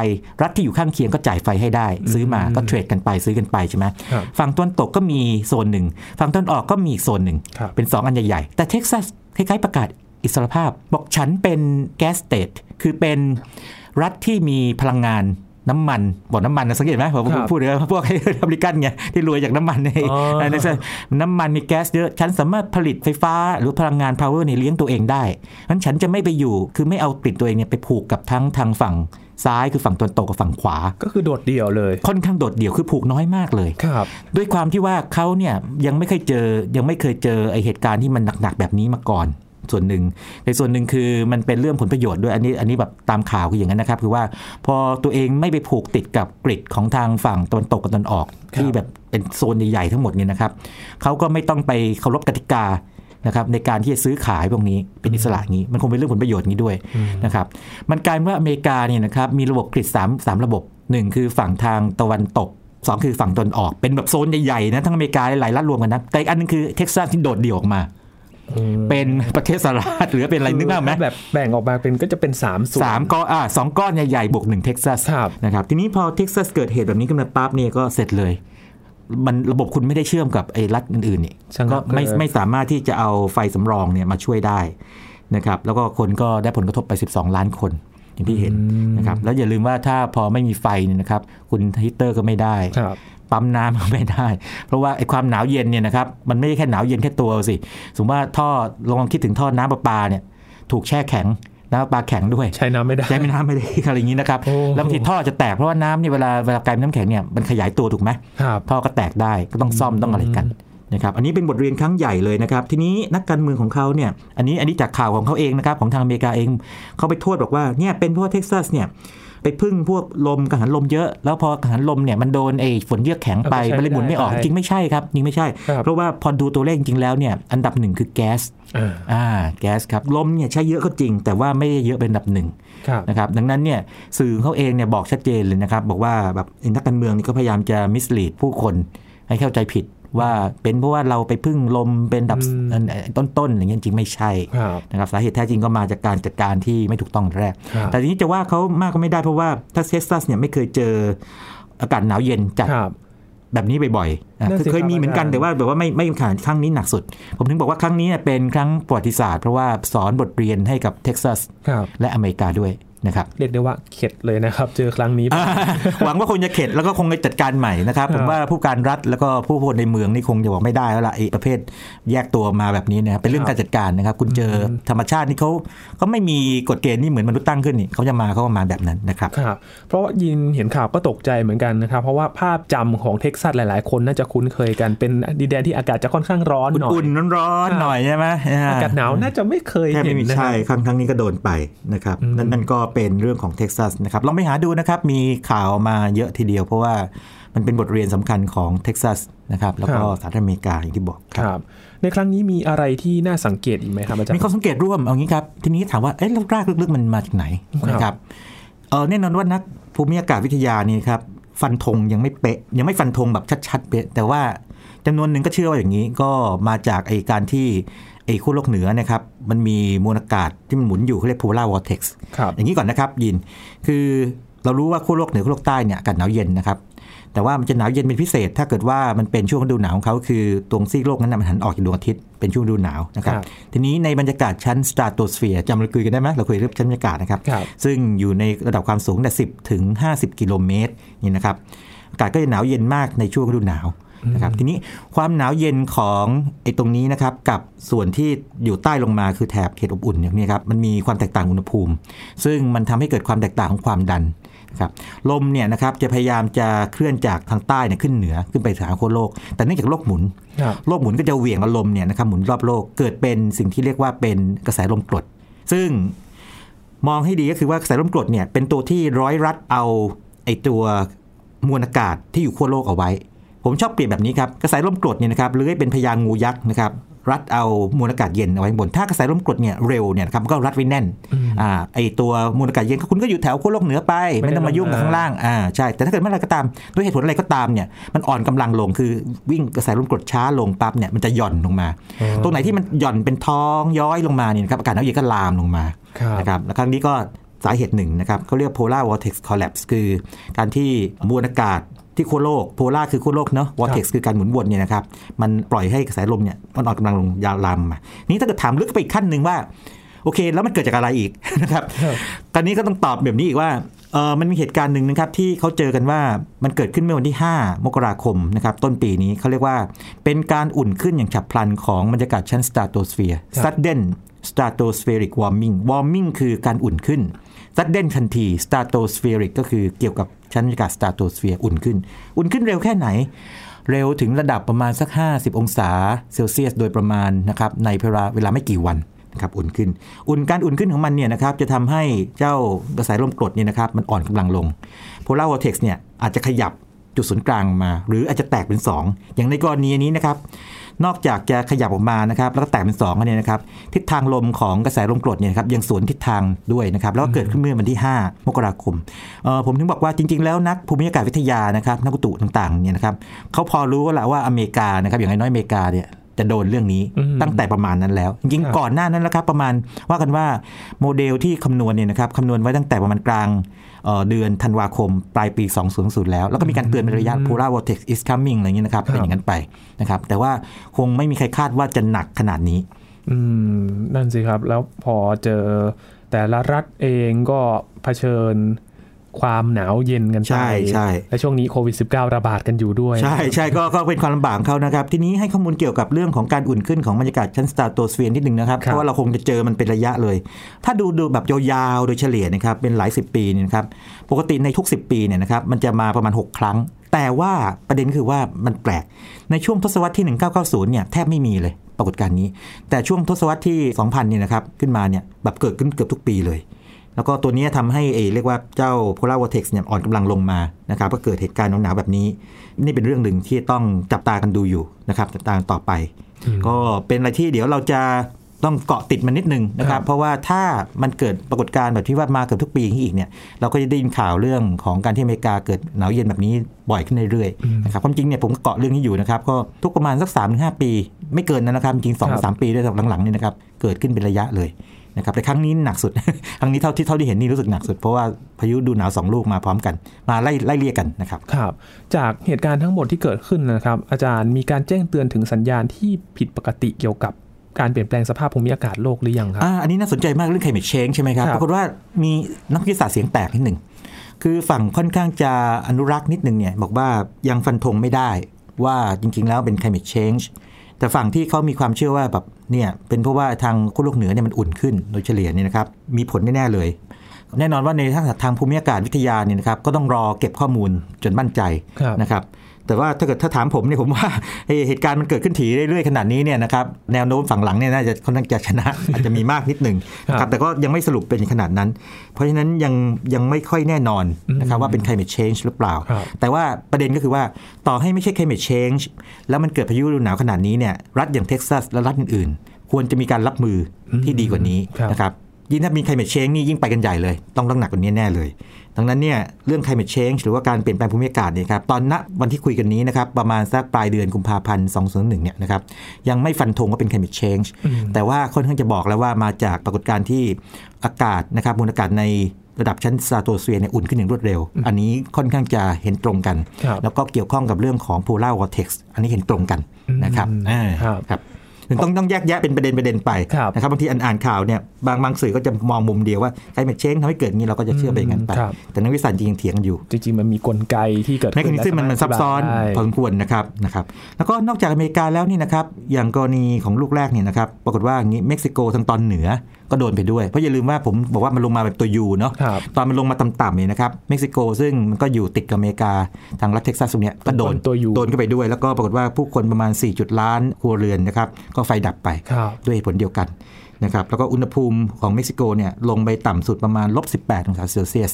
รัฐที่อยู่ข้างเคียงก็จ่ายไฟให้ได้ ซื้อมาก็เทรดกันไปซื้อกันไปใช่ไหมครับฝั่งตะวันตกก็มีโซนหนึ่งฝั่งตะวันออกก็มีอีกโซนหนึ่งครับเป็น 2 อันใหญ่ๆ แต่เท็กซัสคล้ายๆประกาศอิสรภาพ บอกฉันเป็น gas state คือเป็นรัฐที่มีพลังงานน้ำมันบอกน้ำมันนะสังเกตไหมผมครับพูดเลยพวกอเมริกันไงที่รวยจากน้ำมันในอ๋อในเท็กซัสน้ำมันมีแก๊สเยอะ ฉันสามารถผลิตไฟฟ้าหรือพลังงาน power เนี่ยเลี้ยงตัวเองได้งั้นฉันจะไม่ไปอยู่ คือไม่เอาปิดตัวเองเนี่ยไปผูกกับทั้งทางฝั่ง ซ้ายคือฝั่งตะวันตกกับฝั่งขวา ก็คือโดดเดี่ยวเลย ค่อนข้างโดดเดี่ยวคือผูกน้อยมากเลยครับด้วยความที่ว่าเขาเนี่ยยังไม่เคยเจอยังไม่เคยเจอไอเหตุการณ์ที่มันหนักๆแบบนี้มาก่อนส่วนหนึ่งในส่วนหนึ่งคือมันเป็นเรื่องผลประโยชน์ด้วยอันนี้อันนี้แบบตามข่าวคืออย่างนั้นนะครับ คือว่าพอตัวเองไม่ไปผูกติดกับกริดของทางฝั่งตะวันตกกับตะวันออกครับที่แบบเป็นโซนใหญ่ๆทั้งหมดเนี่ยนะครับเขาก็ไม่ต้องไปเคารพกติกา นะครับในการที่จะซื้อขายพวกนี้เป็นอิสระอย่างนี้ มันคงเป็นเรื่องผลประโยชน์นี้ด้วยนะครับมันกลายเป็นว่าอเมริกาเนี่ยนะครับมีระบบกริด3 3ระบบ1คือฝั่งทางตะวันตก2คือฝั่งตะวันออกเป็นแบบโซนใหญ่ๆนะทั้งอเมริกาหลายรัฐรวมกันนะแต่อีกอันหนึงคือเท็กซัสที่โดดเดี่ยวออกมา เป็นประเทศสหรัฐหรือเป็นอะไรนึกภาพไหมถ้แบบแบ่งออกมาเป็นก็จะเป็น3ส่วนสามก้อนอ่าสองก้อนใหญ่ๆบวกหนึ่งเท็กซัสครับนะครับทีนี้พอเท็กซัสเกิดเหตุแบบนี้ขึ้นมาปั๊บเนี่ยก็เสร็จเลย มันระบบคุณไม่ได้เชื่อมกับไอ้รัฐอื่นๆนี่ช่างก็ไม่เกิดไม่สามารถที่จะเอาไฟสำรองเนี่ยมาช่วยได้นะครับแล้วก็คนก็ได้ผลกระทบไป 12 ล้านคนอย่างที่เห็นนะครับแล้วอย่าลืมว่าถ้าพอไม่มีไฟเนี่ยนะครับ คุณฮีตเตอร์ก็ไม่ได้ครับปั๊มน้ำก็ไม่ได้ เพราะว่าไอ้ความหนาวเย็นเนี่ยนะครับมันไม่ใช่แค่หนาวเย็นแค่ตัวสิ สมมติว่าท่อลองคิดถึงท่อน้ำประปาเนี่ยถูกแช่แข็ง น้ำประปาแข็งด้วย ใช้น้ำไม่ได้ใช้ไม่น้ำไม่ได้อะไรอย่างนี้นะครับโอ้แล้วบางทีท่อจะแตกเพราะว่าน้ำเนี่ยเวลาเวลากลายเป็นน้ำแข็งเนี่ยมันขยายตัวถูกไหมครับท่อก็แตกได้ก็ต้องซ่อมต้องอะไรกันนะครับอันนี้เป็นบทเรียนครั้งใหญ่เลยนะครับ ทีนี้นักการเมืองของเขาเนี่ยอันนี้อันนี้จากข่าวของเขาเองนะครับของทางอเมริกาเองเขาไปโทษบอกว่าเนี่ยเป็นเพราะว่าเท็กซัสเนี่ย ไปพึ่งพวกลมกังหันลมเยอะ แล้วพอกังหันลมเนี่ยมันโดนไอ้ฝนเยือกแข็งไปเอาไปใช้มันเลยหมุนไม่ออกไม่ได้จริงไม่ใช่ครับจริงไม่ใช่ครับเพราะว่าพอดูตัวเลขจริงๆแล้วเนี่ยอันดับหนึ่งคือแก๊สอ่าอ่าแก๊สครับลมเนี่ยใช้เยอะก็จริง แต่ว่าไม่ได้เยอะเป็นอันดับหนึ่งครับนะครับดังนั้นเนี่ยสื่อเขาเองเนี่ยบอกชัดเจนเลยนะครับบอกว่าแบบนักการเมืองนี่ก็พยายามจะ mislead ผู้คนให้เข้าใจผิด ว่าเป็นเพราะว่าเราไปพึ่งลมเป็นอันดับอืมอันต้นๆอย่างเงี้ยจริงไม่ใช่ครับนะครับสาเหตุแท้จริงก็มาจากการจัดการที่ไม่ถูกต้องแรกครับแต่ทีนี้จะว่าเขามากก็ไม่ได้เพราะว่าถ้าเท็กซัสเนี่ยไม่เคยเจออากาศหนาวเย็นจัดครับแบบนี้บ่อยๆอะนั่นสิคือเคยมีเหมือนกันครับแต่ว่าแบบว่าไม่ไม่ขนาดครั้งนี้หนักสุด ผมถึงบอกว่าครั้งนี้เนี่ยเป็นครั้งประวัติศาสตร์เพราะว่าสอนบทเรียนให้กับเท็กซัสครับและอเมริกาด้วย นะครับเรียกได้ว่าเข็ดเลยนะครับ เจอครั้งนี้อ่าหวังว่าคงจะเข็ดแล้วก็คงจะจัดการใหม่นะครับครับ ผมว่าผู้การรัฐแล้วก็ผู้คนในเมืองนี่คงจะบอกไม่ได้แล้วล่ะไอ้ประเภทแยกตัวมาแบบนี้นะครับเป็นเรื่องการจัดการนะครับ คุณเจออธรรมชาตินี่เขาเขาไม่มีกฎเกณฑ์นี่เหมือนมนุษย์ตั้งขึ้นนี่เขาจะมาเขาก็มาแบบนั้นนะครับครับเพราะว่ายินเห็นข่าวก็ตกใจเหมือนกันนะครับ เพราะว่าภาพจำของเท็กซัสหลาย ๆ คนน่าจะคุ้นเคยกันเป็นดินแดนที่อากาศจะค่อนข้างร้อนหน่อยอุ่นๆร้อนๆหน่อยใช่ไหมอากาศหนาวน่าจะไม่เคยแค่เห็ไม่นมีนะคใช่รับครั้งครั้งนี้ก็โดนไปนะครับอืมนั่นนั่นก็เป็นเรื่องของเท็กซัสนะครับลองไปหาดูนะครับ มีข่าวมาเยอะทีเดียวเพราะว่ามันเป็นบทเรียนสำคัญของเท็กซัสนะครับแล้วก็สหรัฐอเมริกาอย่างที่บอกครับ ในครั้งนี้มีอะไรที่น่าสังเกตอีกไหมครับอาจารย์มีข้อสังเกตร่วมเอางี้ครับทีนี้ถามว่าเอ๊ะแล้วรากลึกๆมันมาจากไหนครับนะครับเออแน่นอนว่านักภูมิอากาศวิทยานี่ครับฟันธงยังไม่เป๊ะยังไม่ฟันธงแบบชัดๆเป๊ะแต่ว่าจำนวนหนึ่งก็เชื่อว่าอย่างนี้ก็มาจากไอการที่ ไอขั้วโลกเหนือนะครับมันมีมวลอากาศที่มันหมุนอยู่เขาเรียก polar vortex ครับอย่างนี้ก่อนนะครับยิน คือเรารู้ว่าขั้วโลกเหนือขั้วโลกใต้เนี่ยอากาศหนาวเย็นนะครับแต่ว่ามันจะหนาวเย็นเป็นพิเศษ ถ้าเกิดว่ามันเป็นช่วงฤดูหนาวของเขาคือตรงซีกโลกนั้นนะมันหันออกจากดวงอาทิตย์เป็นช่วงฤดูหนาวนะครับรบทีนี้ในบรรยากาศชั้นสตราโตสเฟียร์จำเราคุยกันได้ไหมเราคุยเรื่องชั้นบรรยากาศนะครับครับ ซึ่งอยู่ในระดับความสูงแต่10ถึง50 กิโลเมตรนี่นะครับอากาศก็จะหนาวเย็นมากในช่วงฤดูหนาว นะครับทีนี้ความหนาวเย็นของไอ้ตรงนี้นะครับกับส่วนที่อยู่ใต้ลงมาคือแถบเขตอบอุ่นอย่างนี้ครับมันมีความแตกต่างอุณหภูมิ ซึ่งมันทำให้เกิดความแตกต่างของความดันนะครับลมเนี่ยนะครับจะพยายามจะเคลื่อนจากทางใต้เนี่ยขึ้นเหนือขึ้นไปหาขั้วโลก แต่เนื่องจากโลกหมุนครับโลกหมุนก็จะเหวี่ยงเอาลมเนี่ยนะครับหมุนรอบโลกเกิดเป็นสิ่งที่เรียกว่าเป็นกระแสลมกรด ซึ่งมองให้ดีก็คือว่ากระแสลมกรดเนี่ยเป็นตัวที่ร้อยรัดเอาไอตัวมวลอากาศที่อยู่ขั้วโลกเอาไว้ ผมชอบเปรียบแบบนี้ครับกระแสลมกรดเนี่ยนะครับเลื้อยเป็นพญางูยักษ์นะครับรัดเอามวลอากาศเย็นเอาไว้ข้างบน ถ้ากระแสลมกรดเนี่ยเร็วเนี่ยนะครับมันก็รัดไว้แน่นอ่าไอตัวมวลอากาศเย็นก็คุณก็อยู่แถวขั้วโลกเหนือไป ไม่ต้องมายุ่งกับข้างล่างอ่าใช่แต่ถ้าเกิดเมื่อไหรก็ตามด้วยเหตุผลอะไรก็ตามเนี่ยมันอ่อนกำลังลงคือวิ่งกระแสลมกรดช้าลงปั๊บเนี่ยมันจะหย่อนลงมา ตรงไหนที่มันหย่อนเป็นท้องย้อยลงมาเนี่ยนะครับอากาศหนาวเย็นก็ลามลงมาครับนะครับและครั้งนี้ก็สาเหตุหนึ่งนะครับเขาเรียก polar vortex collapse คือการที่มวลอากาศ ที่ขั้วโลก polar คือขั้วโลกเนาะ vortex คือการหมุนวนเนี่ยนะครับมันปล่อยให้กระแสลมเนี่ยมันอ่อนกำลังลงยาวลามมานี้ถ้าเกิดถามลึกไปอีกขั้นหนึ่งว่าโอเค แล้วมันเกิดจากอะไรอีกนะครับครับตอนนี้ก็ต้องตอบแบบนี้อีกว่าเออมันมีเหตุการณ์หนึ่งนะครับที่เขาเจอกันว่ามันเกิดขึ้นเมื่อวันที่ 5 มกราคมนะครับต้นปีนี้เขาเรียกว่าเป็นการอุ่นขึ้นอย่างฉับพลันของบรรยากาศชั้นสตราโตสเฟียร์ครับ sudden stratospheric warming warming คือการอุ่นขึ้น sudden ทันที stratospheric ก็คือเกี่ยวกับชั้นบรรยากาศ stratosphere อุ่นขึ้น อุ่นขึ้นเร็วแค่ไหน เร็วถึงระดับประมาณสัก 50 องศาเซลเซียส โดยประมาณนะครับในเวลาเวลาไม่กี่วันนะครับอุ่นขึ้น อุ่นการอุ่นขึ้นของมันเนี่ยนะครับจะทำให้เจ้ากระแสลมกรดเนี่ยนะครับมันอ่อนกำลังลง polar vortex เนี่ยอาจจะขยับจุดศูนย์กลางมา หรืออาจจะแตกเป็น 2อย่างในกรณีนี้นะครับ นอกจากจะขยับออกมานะครับแล้วก็แตกเป็น2เนี่ยนะครับทิศทางลมของกระแสลมกรดเนี่ยครับยังสวนทิศทางด้วยนะครับแล้วก็เกิดขึ้นเมื่อวันที่ 5 มกราคมเออผมถึงบอกว่าจริง ๆ แล้วนักภูมิอากาศวิทยานะครับนักอุตุต่างๆเนี่ยนะครับเขาพอรู้ว่าละว่าอเมริกานะครับอย่างน้อยอเมริกาเนี่ย จะโดนเรื่องนี้อืมตั้งแต่ประมาณนั้นแล้ว จริงครับๆก่อนหน้านั้นแล้วครับประมาณว่ากันว่าโมเดลที่คำนวณเนี่ยนะครับคำนวณไว้ตั้งแต่ประมาณกลางเอ่อเดือนธันวาคม ปลายปี2000 แล้ว แล้วก็มีการเตือนเป็นระยะ polar vortex is coming อะไรอย่างเงี้ยนะครับครับเป็นอย่างนั้นไปนะครับแต่ว่าคงไม่มีใครคาดว่าจะหนักขนาดนี้อืมนั่นสิครับ แล้วพอเจอแต่ละรัฐเองก็เผชิญ ความหนาวเย็นกันไปใช่ใช่และช่วงนี้โควิด -19 ระบาดกันอยู่ด้วย ใช่ใช่ก็ก็เป็นความลำบากของเขานะครับ ทีนี้ให้ข้อมูลเกี่ยวกับเรื่องของการอุ่นขึ้นของบรรยากาศชั้นสตราโตสเฟียร์นิดนึงนะครับครับ เพราะว่าเราคงจะเจอมันเป็นระยะเลย ถ้าดูดูแบบยาวๆโดยเฉลี่ยนะครับเป็นหลายสิบปีเนี่ยนะครับ ปกติในทุก 10 ปีเนี่ยนะครับมันจะมาประมาณ 6 ครั้ง แต่ว่าประเด็นคือว่ามันแปลกในช่วงทศวรรษที่ 1990เนี่ยแทบไม่มีเลยปรากฏการณ์นี้ แต่ช่วงทศวรรษที่ 2000 เนี่ยนะครับขึ้นมาเนี่ยแบบเกิดขึ้นเกือบทุกปีเลย แล้วก็ตัวเนี้ยทำให้เอเรียกว่าเจ้า polar vortex เนี่ยอ่อนกำลังลงมานะครับก็เกิดเหตุการณ์หนาวๆแบบนี้ นี่เป็นเรื่องหนึ่งที่ต้องจับตากันดูอยู่นะครับจับตากันต่อไป ก็เป็นอะไรที่เดี๋ยวเราจะต้องเกาะติดมันนิดนึงนะคครัรับบเพราะว่าถ้ามันเกิดปรากฏการณ์แบบที่ว่ามาเกือบทุกปีอย่างนี้อีกเนี่ยเราก็จะได้ยินข่าวเรื่องของการที่อเมริกาเกิดหนาวเย็นแบบนี้บ่อยขึ้นเรื่อยๆนะครับความจริงเนี่ยผมก็เกาะเรื่องนี้อยู่นะครับก็ทุกประมาณสัก3าถึงหปี ไม่เกินนั้นนะครับจริงๆสองครับสามปีด้วยหลังๆนี่นะครับเกิดขึ้นเป็นระยะเลย นะครับแต่ครั้งนี้หนักสุด ครั้งนี้เท่าที่เท่าที่เห็นนี่รู้สึกหนักสุด เพราะว่าพายุดูหนาวสองลูกมาพร้อมกัน มาไล่ไล่เรียกกันนะครับครับ จากเหตุการณ์ทั้งหมดที่เกิดขึ้นนะครับ อาจารย์มีการแจ้งเตือนถึงสัญญาณที่ผิดปกติเกี่ยวกับการเปลี่ยนแปลงสภาพภูมิอากาศโลกหรือยังครับอ่าอันนี้น่าสนใจมากเรื่อง climate change ใช่ไหมครับครับปรากฏว่ามีนักวิทยาศาสตร์เสียงแตกนิดหนึ่งคือฝั่งค่อนข้างจะอนุรักษ์นิดหนึ่งเนี่ยบอกว่ายังฟันธงไม่ได้ว่าจริงๆ แล้วเป็น climate change แต่ฝั่งที่เขามีความเชื่อว่าแบบเนี่ยเป็นเพราะว่าทางขั้วโลกเหนือเนี่ยมันอุ่นขึ้นโดยเฉลี่ยเนี่ยนะครับมีผลแน่ๆเลย แน่นอนว่าในทางทางภูมิอากาศวิทยาเนี่ยนะครับก็ต้องรอเก็บข้อมูลจนมั่นใจครับนะครับ แต่ว่าถ้าเกิดถ้าถามผมเนี่ยผมว่าเอ่อเหตุการณ์มันเกิดขึ้นถี่เรื่อยๆขนาดนี้เนี่ยนะครับแนวโน้มฝั่งหลังเนี่ยน่าจะค่อนข้างจะชนะอาจจะมีมากนิดหนึ่งนะคครัรับบแต่ก็ยังไม่สรุปเป็นขนาดนั้น เพราะฉะนั้นยังยังไม่ค่อยแน่นอนนะครับว่าเป็น climate change หรือเปล่าครับแต่ว่าประเด็นก็คือว่าต่อให้ไม่ใช่ climate change แล้วมันเกิดพายุฤดูหนาวขนาดนี้เนี่ยรัฐอย่างเท็กซัสและรัฐอื่นๆ ควรจะมีการรับมือที่ดีกว่านี้ครับนะครับ ยิ่งถ้ามี climate change นี่ยิ่งไปกันใหญ่เลย ต้องต้องหนักกว่านี้แน่เลย ดังนั้นเนี่ยเรื่อง climate change หรือว่าการเปลี่ยนแปลงภูมิอากาศเนี่ยครับตอนณวันที่คุยกันนี้นะครับประมาณสักปลายเดือนกุมภาพันธ์2021เนี่ยนะครับยังไม่ฟันธงว่าเป็น climate change แต่ว่าค่อนข้างจะบอกแล้วว่ามาจากปรากฏการณ์ที่อากาศนะครับมวลอากาศในระดับชั้นสตราโตสเฟียร์เนี่ยอุ่นขึ้นอย่างรวดเร็ว อันนี้ค่อนข้างจะเห็นตรงกันครับแล้วก็เกี่ยวข้องกับเรื่องของ polar vortex อันนี้เห็นตรงกันนะครับอืมอ่าครับครับ ถึงต้องต้องแยกแยะเป็นประเด็นประเด็นไปครับนะครับบางทีอ่านอ่านข่าวเนี่ยบางบางสื่อก็จะมองมุมเดียวว่าไอ้ climate change ทำให้เกิดอย่างนี้เราก็จะเชื่อไปอย่างนั้นไปครับแต่นักวิทยาศาสตร์จริงๆเถียงกันอยู่ จริงๆมันมีกลไกที่เกิดแมขึ้น mechanism มันมันซับซ้อนได้พอสมควรนะครับนะครับแล้วก็นอกจากอเมริกาแล้วนี่นะครับอย่างกรณีของลูกแรกเนี่ยนะครับปรากฏว่าอย่างนี้เม็กซิโกทางตอนเหนือก็โดนไปด้วย เพราะอย่าลืมว่าผมบอกว่ามันลงมาแบบตัว U เนาะครับตอนมันลงมาต่ำๆเนี่ยนะครับเม็กซิโกซึ่งมันก็อยู่ติดกับอเมริกาทางรัฐเท็กซัสตรงเนี้ยก็โดนตัว U โดนเข้าไปด้วย แล้วก็ปรากฏว่าผู้คนประมาณ4จุดล้านครัวเรือนนะครับก็ไฟดับไปครับด้วยเหตุผลเดียวกันนะครับแล้วก็อุณหภูมิของเม็กซิโกเนี่ยลงไปต่ำสุดประมาณลบ18องศาเซลเซียส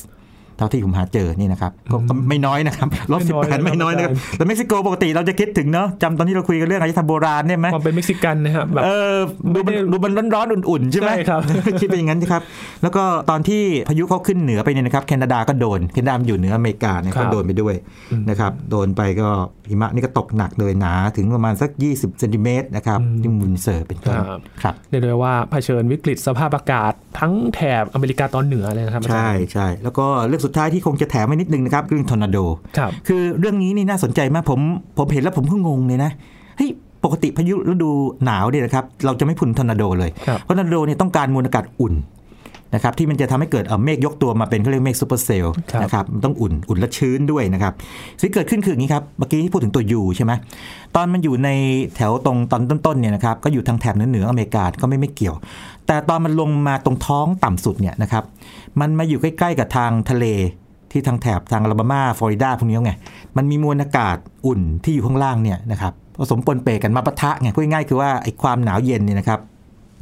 เท่าที่ผมหาเจอนี่นะครับก็ก็ไม่น้อยนะครับลบไม่น้อย18ไม่น้อยนะครับแต่เม็กซิโกปกติเราจะคิดถึงเนาะจำตอนที่เราคุยกันเรื่องอารยธรรมโบราณเนี่ยไหมความเป็นเม็กซิกันนะครับแบบเออดูมันไม่ได้ดูมันร้อนๆอุ่นๆใช่ไหมใช่ครับคิดเป็นอย่างนั้นครับ แล้วก็ตอนที่พายุเขาขึ้นเหนือไปเนี่ยนะครับแคนาดาก็โดนแคนาดามันอยู่เหนืออเมริกาเนี่ยครับก็โดนไปด้วยนะครับโดนไปก็หิมะนี่ก็ตกหนักเลยหนาถึงประมาณสัก 20เซนติเมตรนะครับที่วินด์เซอร์เป็นต้นครับครับเรียกได้ว่าเผชิญวิกฤตสภาพอากาศทั้งแถบอเมริกาตอนเหนือเลยนะครับอาจารใช่ย์ใช่ใช่แล้วก็เรื่องสุดท้ายที่คงจะแถมไว้นิดนึงนะครับเรื่องทอร์นาโดครับคือเรื่องนี้นี่น่าสนใจมากผมผมเห็นแล้วผมก็งงเลยนะเฮ้ยปกติพายุฤดูหนาวเนี่ยนะครับเราจะไม่พูดทอร์นาโดเลยครับเพราะทอร์นาโดเนี่ยต้องการมวลอากาศอุ่น นะครับที่มันจะทำให้เกิดเอ่อเมฆยกตัวมาเป็นเขาเรียกเมฆ supercell ครับนะครับมันต้องอุ่นอุ่นและชื้นด้วยนะครับสิ่งที่เกิดขึ้นคืออย่างนี้ครับ เมื่อกี้ที่พูดถึงตัว U ใช่ไหมตอนมันอยู่ในแถวตรงตอนต้นๆเนี่ยนะครับก็อยู่ทางแถบเหนือเหนือๆอเมริกาก็ไม่ไม่เกี่ยว แต่ตอนมันลงมาตรงท้องต่ำสุดเนี่ยนะครับมันมาอยู่ใกล้ ๆ กับทางทะเลที่ทางแถบทางอลาบามาฟลอริดาพวกนี้ไงมันมีมวลอากาศอุ่นที่อยู่ข้างล่างเนี่ยนะครับผสมปนเปกันมาปะทะไงพูดง่ายๆคือว่าไอ้ความหนาวเย็นเนี่ยนะครับ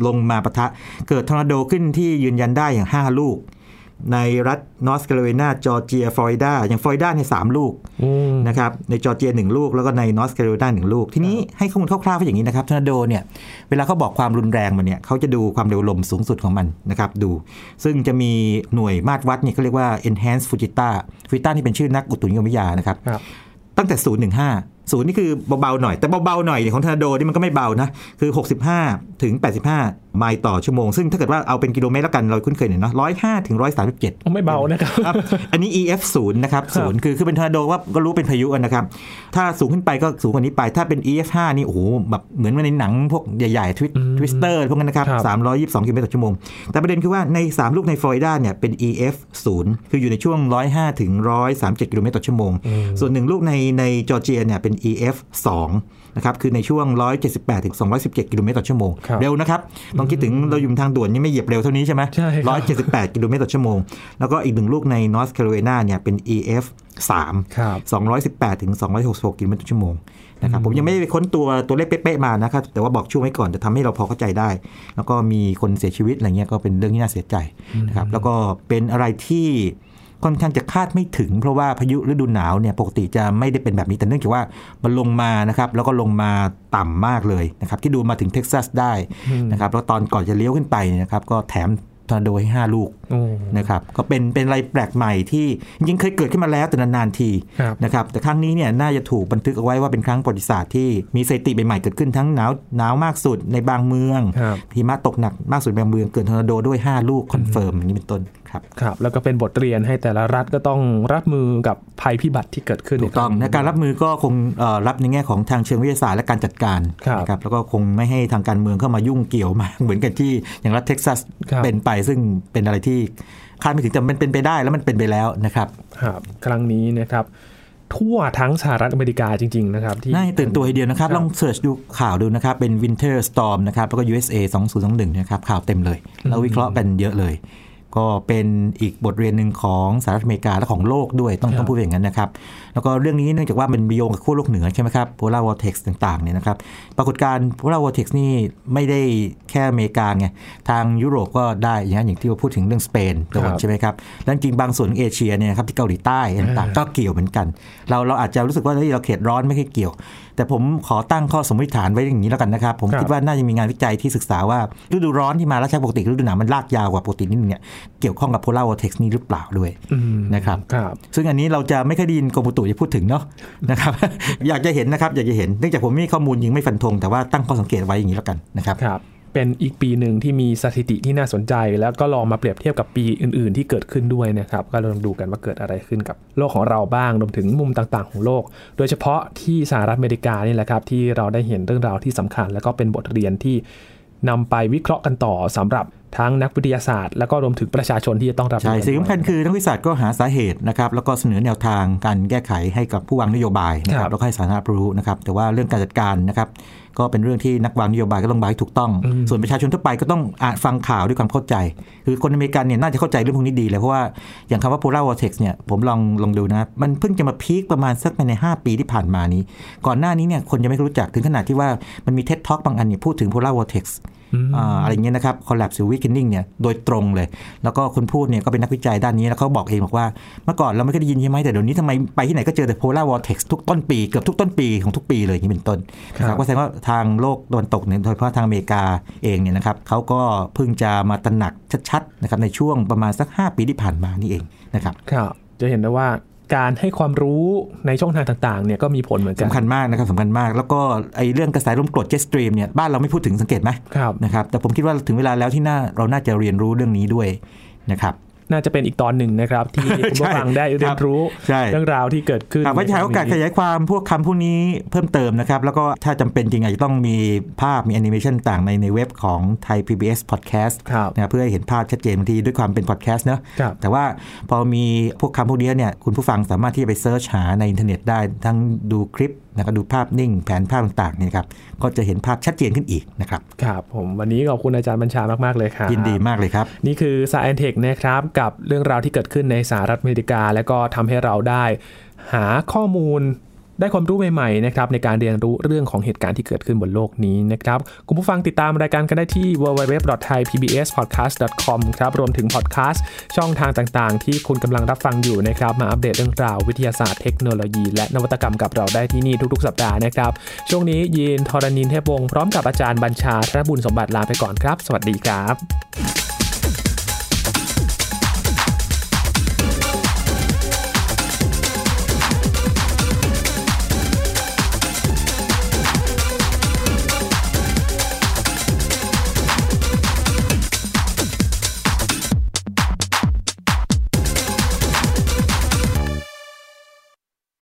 ลงมาปะทะ เกิดทอร์นาโดขึ้นที่ยืนยันได้อย่าง 5 ลูก ในรัฐนอร์ทแคโรไลนาจอร์เจียฟลอริดาอย่างฟลอริดาเนี่ยสามลูกอืมนะครับในจอร์เจียหนึ่งลูก แล้วก็ในนอร์ทแคโรไลนาหนึ่งลูก ทีนี้ให้ข้อมูลคร่าวๆว่าอย่างนี้นะครับทอร์นาโดเนี่ยเวลาเขาบอกความรุนแรงมันเนี่ยเขาจะดูความเร็วลมสูงสุดของมันนะครับดู ซึ่งจะมีหน่วยมาตรวัดเนี่ยเขาเรียกว่า enhanced Fujita Fujita นี่เป็นชื่อนักอุตุนิยมวิทยานะครับครับตั้งแต่0ถึง5 0นี่คือเบาๆหน่อย แต่เบาๆหน่อยเนี่ยของทอร์นาโดนี่มันก็ไม่เบานะ คือ 65 ถึง 85 ไมล์ต่อชั่วโมง ซึ่งถ้าเกิดว่าเอาเป็นกิโลเมตรแล้วกัน เราคุ้นเคยเนี่ยเนาะ105ถึง137ไม่เบานะครับครับอันนี้ EF 0นะครับ0คือคือเป็นทอร์นาโดว่าก็รู้เป็นพายุอะนะครับ ถ้าสูงขึ้นไปก็สูงกว่านี้ไป ถ้าเป็น EF 5นี่โอ้โหแบบเหมือนในหนังพวกใหญ่ๆทวิตอืม Twister พวกนั้นนะครับครับ322กิโลเมตรต่อชั่วโมง แต่ประเด็นคือว่าใน3ลูกในฟลอริดาเนี่ยเป็น EF 0คืออยู่ในช่วง105ถึง137กิโลเมตรต่อชั่วโมง ส่วนหนึ่งลูกในในจอร์เจียเนี่ยเป็น EF 2นะครับคือในช่วง 178ถึง217 กิโลเมตรต่อชั่วโมงครับเร็วนะครับต้องคิดถึงเราอยู่ทางด่วนนี่ไม่เหยียบเร็วเท่านี้ใช่ไหมใช่ครับ178 กิโลเมตรต่อชั่วโมง แล้วก็อีกหนึ่งลูกในนอร์ทแคโรไลนาเนี่ยเป็น EF 3ครับ218ถึง266 กิโลเมตรต่อชั่วโมงนะครับผมยังไม่ได้ไปค้นตัวตัวเลขเป๊ะๆมานะครับแต่ว่าบอกช่วงไว้ก่อนจะทำให้เราพอเข้าใจได้ แล้วก็มีคนเสียชีวิตอะไรเงี้ยก็เป็นเรื่องที่น่าเสียใจนะครับแล้วก็เป็นอะไรที่ ค่อนข้างจะคาดไม่ถึง เพราะว่าพายุฤดูหนาวเนี่ยปกติจะไม่ได้เป็นแบบนี้ แต่เนื่องจากว่ามันลงมานะครับแล้วก็ลงมาต่ำมากเลยนะครับที่ดูมาถึงเท็กซัสได้นะครับแล้วตอนก่อนจะเลี้ยวขึ้นไปเนี่ยนะครับก็แถมทอร์นาโดให้ห้าลูกโอ้นะครับก็เป็นเป็นอะไรแปลกใหม่ที่จริงๆเคยเกิดขึ้นมาแล้วแต่นานๆทีครับนะครับแต่ครั้งนี้เนี่ยน่าจะถูกบันทึกเอาไว้ว่าเป็นครั้งประวัติศาสตร์ที่มีสถิติใหม่ๆเกิดขึ้นทั้งหนาวหนาวมากสุดในบางเมืองครับหิมะตกหนักมากสุดในบางเมืองเกิดทอร์นาโดด้วย 5 ลูก confirm อย่างนี้เป็นต้นครับครับ แล้วก็เป็นบทเรียนให้แต่ละรัฐก็ต้องรับมือกับภัยพิบัติที่เกิดขึ้นถูกต้องในในการรับมือก็คงเอ่อรับในแง่ของทางเชิงวิทยาศาสตร์และการจัดการครับนะครับแล้วก็คงไม่ให้ทางการเมืองเข้ามายุ่งเกี่ยวมากเหมือนกันที่อย่างรัฐเท็กซัสครับเป็นไปซึ่งเป็นอะไรที่คาดไม่ถึงแต่มันเป็นไปได้แล้วมันเป็นไปแล้วนะครับครับครั้งนี้นะครับทั่วทั้งสหรัฐอเมริกาจริง ๆ นะครับ ที่น่าให้ตื่นตัวทีเดียวนะครับครับ ลองเสิร์ชดูข่าวดูนะครับ เป็น Winter Storm นะครับ แล้วก็ USA 2021 นะครับ ข่าวเต็มเลยแล้ววิเคราะห์กันเยอะเลย ก็เป็นอีกบทเรียนหนึ่งของสหรัฐอเมริกาและของโลกด้วยต้องครับต้องพูดอย่างนั้นนะครับแล้วก็เรื่องนี้เนื่องจากว่ามันมีโยงกับขั้วโลกเหนือใช่ไหมครับ polar vortex ต่างๆเนี่ยนะครับปรากฏการณ์ polar vortex นี่ไม่ได้แค่อเมริกาไงทางยุโรปก็ได้อย่างนั้นอย่างที่เราพูดถึงเรื่องสเปนโดนใช่ไหมครับแล้วจริงๆบางส่วนของเอเชียเนี่ยนะครับที่เกาหลีใต้ต่างๆก็เกี่ยวเหมือนกัน เราเราอาจจะรู้สึกว่าเฮ้ยเราเขตร้อนไม่ค่อยเกี่ยว แต่ผมขอตั้งข้อสมมติฐานไว้อย่างนี้แล้วกันนะครับ ผมครับคิดว่าน่าจะมีงานวิจัยที่ศึกษาว่าฤดูร้อนที่มาแล้วใช้ปกติฤดูหนาวมันลากยาวกว่าปกตินิดนึงเนี่ยเกี่ยวข้องกับ polar vortex นี้หรือเปล่าด้วยอืมนะครับครับซึ่งอันนี้เราจะไม่ค่อยได้ยินกรมอุตุจะพูดถึงเนาะนะครับ อยากจะเห็นนะครับ อยากจะเห็นเนื่องจากผมไม่มีข้อมูลยิงไม่ฟันธงแต่ว่าตั้งข้อสังเกตไว้อย่างนี้แล้วกันนะครับครับเป็นอีกปีหนึ่งที่มีสถิติที่น่าสนใจ แล้วก็ลองมาเปรียบเทียบกับปีอื่น ๆ ที่เกิดขึ้นด้วยนะครับ ก็ลองดูกันว่าเกิดอะไรขึ้นกับโลกของเราบ้างรวมถึงมุมต่างๆ ของโลก โดยเฉพาะที่สหรัฐอเมริกานี่แหละครับ ที่เราได้เห็นเรื่องราวที่สำคัญ แล้วก็เป็นบทเรียนที่นำไปวิเคราะห์กันต่อสำหรับ ทั้งนักวิทยาศาสตร์ แล้วก็รวมถึงประชาชนที่จะต้องรับใช่รู้สิ่งสำคัญด้วยคือนักวิทยาศาสตร์ก็หาสาเหตุนะครับแล้วก็เสนอแนวทางการแก้ไขให้กับผู้วางนโยบายนะคครัรับบแล้วก็ให้สาธารณะรู้นะครับ แต่ว่าเรื่องการจัดการนะครับ ก็เป็นเรื่องที่นักวางนโยบายก็ต้องวางให้ถูกต้อง ส่วนประชาชนทั่วไปก็ต้องอ่านฟังข่าวด้วยความเข้าใจ คือคนอเมริกันเนี่ยน่าจะเข้าใจเรื่องพวกนี้ดีเลยเพราะว่าอย่างคำว่า polar vortex เนี่ยผมลองลองดูนะมันเพิ่งจะมาพีคประมาณสักใน 5 ปีที่ผ่านมานี้ ก่อนหน้านี้เนี่ยคนยังไม่รู้จักถึงขนาดที่ว่ามันมี TED Talk บางอันเนี่ยพูดถึง polar vortex อ่าอะไรอย่างเงี้ยนะครับ collapse หรือ weakening เนี่ยโดยตรงเลย แล้วก็คนพูดเนี่ยก็เป็นนักวิจัยด้านนี้ แล้วเขาบอกเองบอกว่า เมื่อก่อนเราไม่เคยได้ยินใช่ไหมแต่เดี๋ยวนี้ทำไมไปที่ไหนก็เจอแต่ polar vortex ทุกต้นปี เกือบทุกต้นปีของทุกปีเลยอย่างนี้เป็นต้นนะครับครัรับบก็แสดงว่าทางโลกตะวันตกเนี่ยโดยเฉพาะทางอเมริกาเองเนี่ยนะครับเขาก็เพิ่งจะมาตระหนักชัดๆนะครับในช่วงประมาณสัก 5 ปีที่ผ่านมานี่เองนะครับครับจะเห็นได้ว่าการให้ความรู้ในช่องทางต่างๆเนี่ยก็มีผลเหมือนกันสำคัญมากนะครับสำคัญมาก แล้วก็ไอ้เรื่องกระแสลมกรด jet stream เนี่ยบ้านเราไม่พูดถึงสังเกตไหมครับนะครับแต่ผมคิดว่าถึงเวลาแล้วที่น่าเราน่าจะเรียนรู้เรื่องนี้ด้วยนะครับ น่าจะเป็นอีกตอนหนึ่งนะครับ ที่คุณผู้ฟังได้เรียนรู้ใช่เรื่องราวที่เกิดขึ้นอะไว้ใช้โอกาสขยายความพวกคำพวกนี้เพิ่มเติมนะครับ แล้วก็ถ้าจำเป็นจริงอาจจะต้องมีภาพมีแอนิเมชันต่างในในเว็บของไทย PBS Podcast ครับนะเพื่อให้เห็นภาพชัดเจนบางทีด้วยความเป็นพอดแคสต์เนอะครับแต่ว่าพอมีพวกคำพวกนี้เนี่ยคุณผู้ฟังสามารถที่จะไป search หาในอินเทอร์เน็ตได้ทั้งดูคลิปนะครับดูภาพนิ่งแผนภาพต่างๆเนี่ยครับก็จะเห็นภาพชัดเจนขึ้นอีกนะครับครับผมวันนี้ขอบคุณอาจารย์บัญชามาก ๆ เลยครับยินดีมากเลยครับ นี่คือ Science Tech นะครับกับเรื่องราวที่เกิดขึ้นในสหรัฐอเมริกา และก็ทำให้เราได้หาข้อมูลได้ความรู้ใหม่ๆนะครับในการเรียนรู้เรื่องของเหตุการณ์ที่เกิดขึ้นบนโลกนี้นะครับคุณผู้ฟังติดตามรายการกันได้ที่ www.thaipbspodcast.com ครับรวมถึงพอดแคสต์ช่องทางต่างๆ ที่คุณกำลังรับฟังอยู่นะครับมาอัปเดตเรื่องราววิทยาศาสตร์เทคโนโลยี และนวัตกรรมกับเราได้ที่นี่ทุกๆ สัปดาห์นะครับ ช่วงนี้ยีนทรณินเทพวงศ์พร้อมกับอาจารย์บัญชาธนบุญสมบัติลาไปก่อนครับ สวัสดีครับ